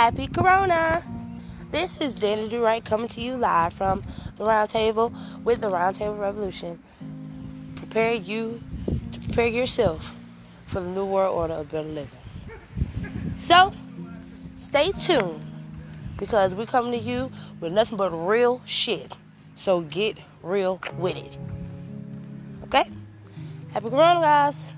Happy Corona! This is Danny DeWright coming to you live from the Roundtable with the Roundtable Revolution. Prepare you to prepare yourself for the new world order of better living. So, stay tuned because we're coming to you with nothing but real shit. So get real with it. Okay? Happy Corona, guys!